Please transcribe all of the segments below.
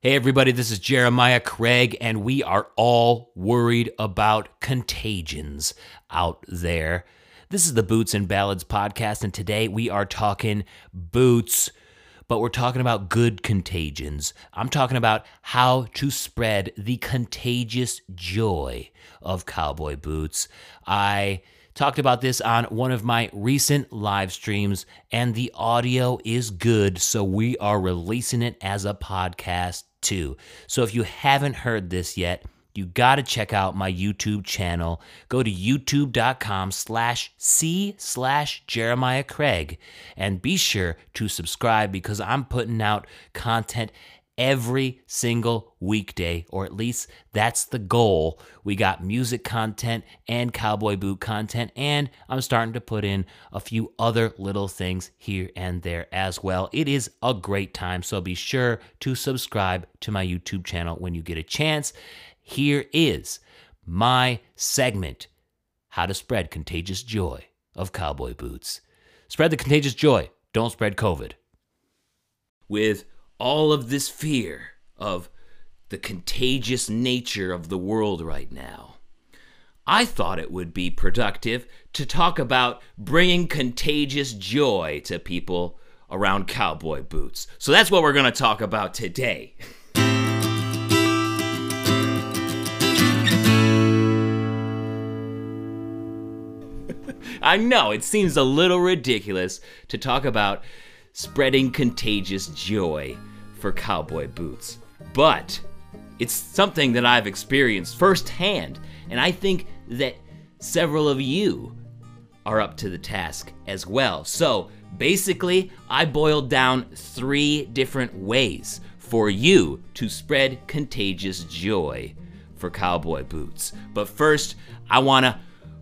Hey, everybody, this is Jeremiah Craig, and we are all worried about contagions out there. This is the Boots and Ballads podcast, and today we are talking boots, but we're talking about good contagions. I'm talking about how to spread the contagious joy of cowboy boots. I talked about this on one of my recent live streams, and the audio is good, so we are releasing it as a podcast too. So if you haven't heard this yet, you got to check out my YouTube channel. Go to youtube.com slash C slash Jeremiah Craig and be sure to subscribe because I'm putting out content every single weekday, or at least that's the goal. We got music content and cowboy boot content, and I'm starting to put in a few other little things here and there as well. It is a great time, so be sure to subscribe to my YouTube channel when you get a chance. Here is my segment How to Spread Contagious Joy of Cowboy Boots. Spread the contagious joy, don't spread COVID. With all of this fear of the contagious nature of the world right now. I thought it would be productive to talk about bringing contagious joy to people around cowboy boots. So that's what we're going to talk about today. I know it seems a little ridiculous to talk about spreading contagious joy for cowboy boots. But it's something that I've experienced firsthand, and I think that several of you are up to the task as well. So basically, I boiled down three different ways for you to spread contagious joy for cowboy boots. But first, I want to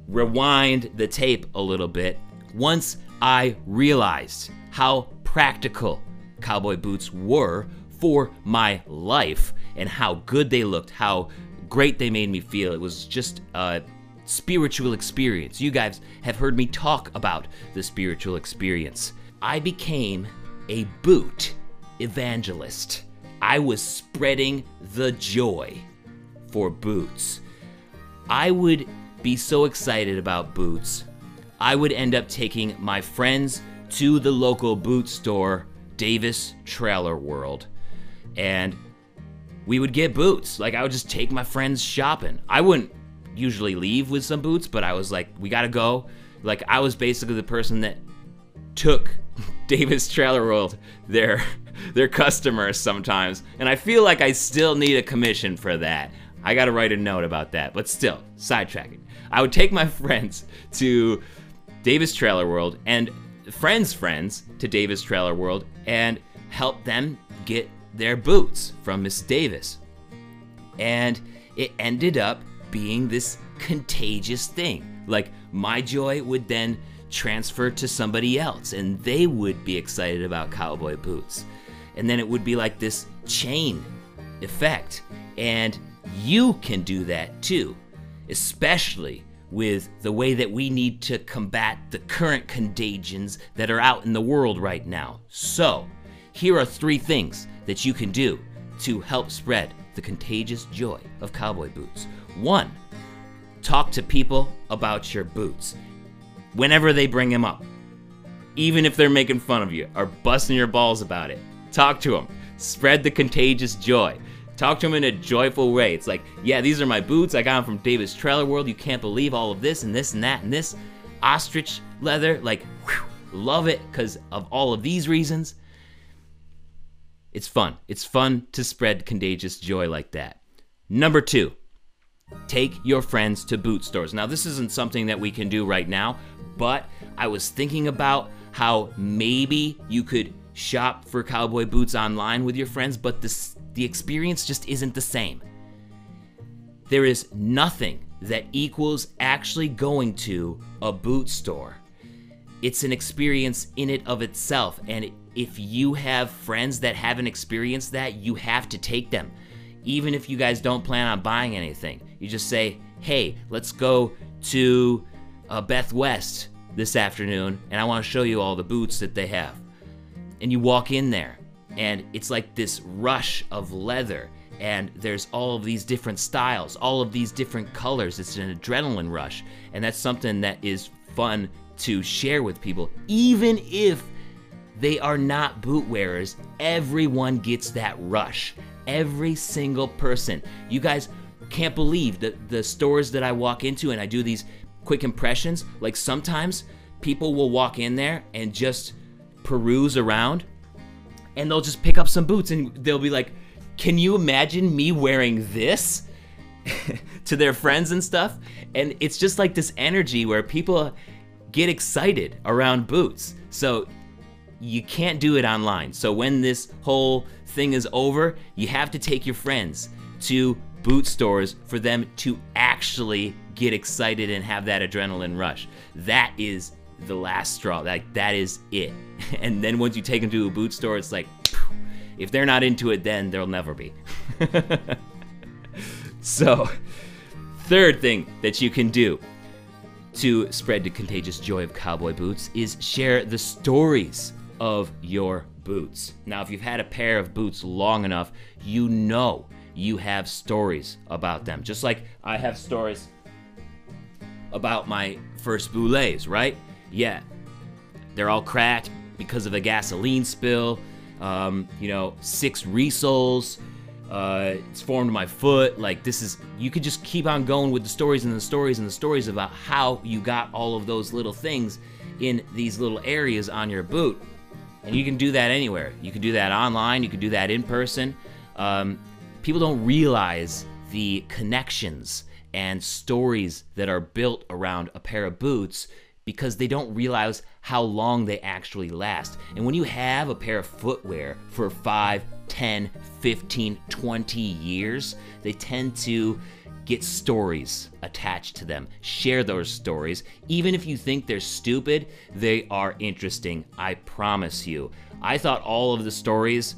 rewind the tape a little bit. Once I realized how practical cowboy boots were for my life and how good they looked, how great they made me feel. It was just a spiritual experience. You guys have heard me talk about the spiritual experience. I became a boot evangelist. I was spreading the joy for boots. I would be so excited about boots. I would end up taking my friends to the local boot store, Davis Trailer World, and we would get boots. Like I would just take my friends shopping. I wouldn't usually leave with some boots, but I was like, we gotta go. Like I was basically the person that took Davis Trailer World their their customers sometimes, and I feel like I still need a commission for that. I gotta write a note about that, but still, sidetracking. I would take my friends to Davis Trailer World and friends' friends to Davis Trailer World and help them get their boots from Miss Davis. And it ended up being this contagious thing. Like my joy would then transfer to somebody else and they would be excited about cowboy boots. And then it would be like this chain effect. And you can do that too, especially with the way that we need to combat the current contagions that are out in the world right now. So, here are three things that you can do to help spread the contagious joy of cowboy boots. One, talk to people about your boots whenever they bring them up. Even if they're making fun of you or busting your balls about it, talk to them. Spread the contagious joy. Talk to them in a joyful way. It's like, yeah, these are my boots. I got them from Davis Trailer World. You can't believe all of this and this and that and this. Ostrich leather, like, whew, love it because of all of these reasons. It's fun. It's fun to spread contagious joy like that. Number two, take your friends to boot stores. Now, this isn't something that we can do right now, but I was thinking about how maybe you could shop for cowboy boots online with your friends, but this, the experience just isn't the same. There is nothing that equals actually going to a boot store. It's an experience in it of itself, and if you have friends that haven't experienced that, you have to take them. Even if you guys don't plan on buying anything, you just say, hey, let's go to uh, Beth West this afternoon, and I want to show you all the boots that they have. And you walk in there, and it's like this rush of leather and there's all of these different styles, all of these different colors. It's an adrenaline rush, and that's something that is fun to share with people, even if they are not boot wearers. Everyone gets that rush. Every single person. You guys can't believe that the stores that I walk into and I do these quick impressions. Like sometimes people will walk in there and just peruse around and they'll just pick up some boots and they'll be like, Can you imagine me wearing this? to their friends and stuff. And it's just like this energy where people get excited around boots. So you can't do it online. So when this whole thing is over, you have to take your friends to boot stores for them to actually get excited and have that adrenaline rush. That is the last straw. Like that is it. And then once you take them to a boot store, it's like if they're not into it then they'll never be. so, third thing that you can do to spread the contagious joy of cowboy boots is share the stories of your boots. Now, if you've had a pair of boots long enough, you know you have stories about them. Just like I have stories about my first boulets, right? Yeah, they're all cracked because of a gasoline spill. Um, you know, six resoles. Uh, it's formed my foot. Like this is, you could just keep on going with the stories and the stories and the stories about how you got all of those little things in these little areas on your boot. And you can do that anywhere. You can do that online. You can do that in person. Um, people don't realize the connections and stories that are built around a pair of boots because they don't realize how long they actually last. And when you have a pair of footwear for 5, 10, 15, 20 years, they tend to get stories attached to them. Share those stories. Even if you think they're stupid, they are interesting. I promise you. I thought all of the stories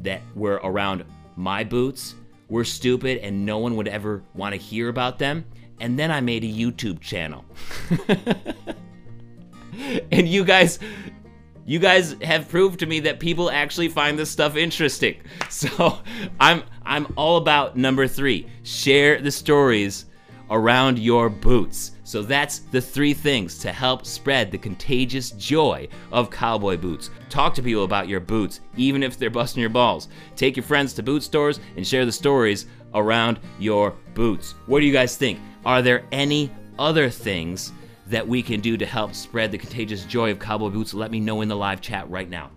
that were around my boots were stupid and no one would ever want to hear about them. And then I made a YouTube channel. and you guys you guys have proved to me that people actually find this stuff interesting. So, I'm I'm all about number 3. Share the stories around your boots. So that's the three things to help spread the contagious joy of cowboy boots. Talk to people about your boots, even if they're busting your balls. Take your friends to boot stores and share the stories around your boots. What do you guys think? Are there any other things that we can do to help spread the contagious joy of cowboy boots? Let me know in the live chat right now.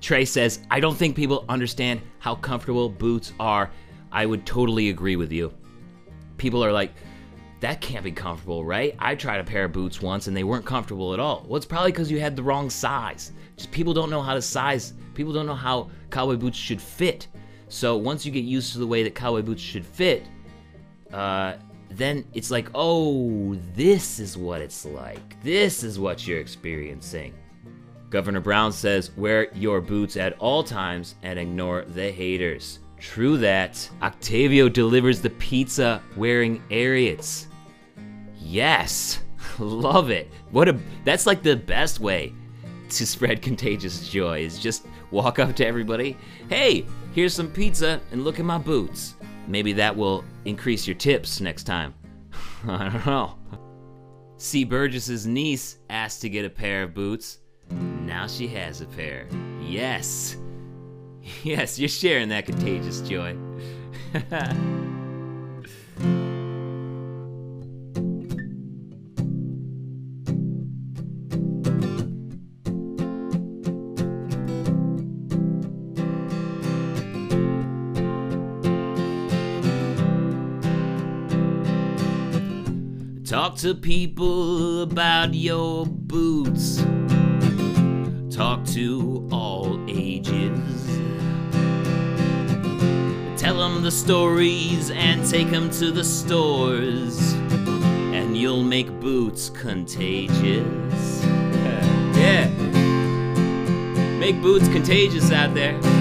Trey says, I don't think people understand how comfortable boots are. I would totally agree with you. People are like, that can't be comfortable, right? I tried a pair of boots once and they weren't comfortable at all. Well, it's probably because you had the wrong size. Just people don't know how to size, people don't know how cowboy boots should fit. So once you get used to the way that cowboy boots should fit, uh, then it's like, oh, this is what it's like. This is what you're experiencing. Governor Brown says, wear your boots at all times and ignore the haters. True that. Octavio delivers the pizza wearing Ariats. Yes, love it. What a that's like the best way to spread contagious joy is just walk up to everybody, "Hey, here's some pizza and look at my boots." Maybe that will increase your tips next time. I don't know. C. Burgess's niece asked to get a pair of boots. Now she has a pair. Yes. Yes, you're sharing that contagious joy. Talk to people about your boots. Talk to all ages. Tell them the stories and take them to the stores. And you'll make boots contagious. yeah. Make boots contagious out there.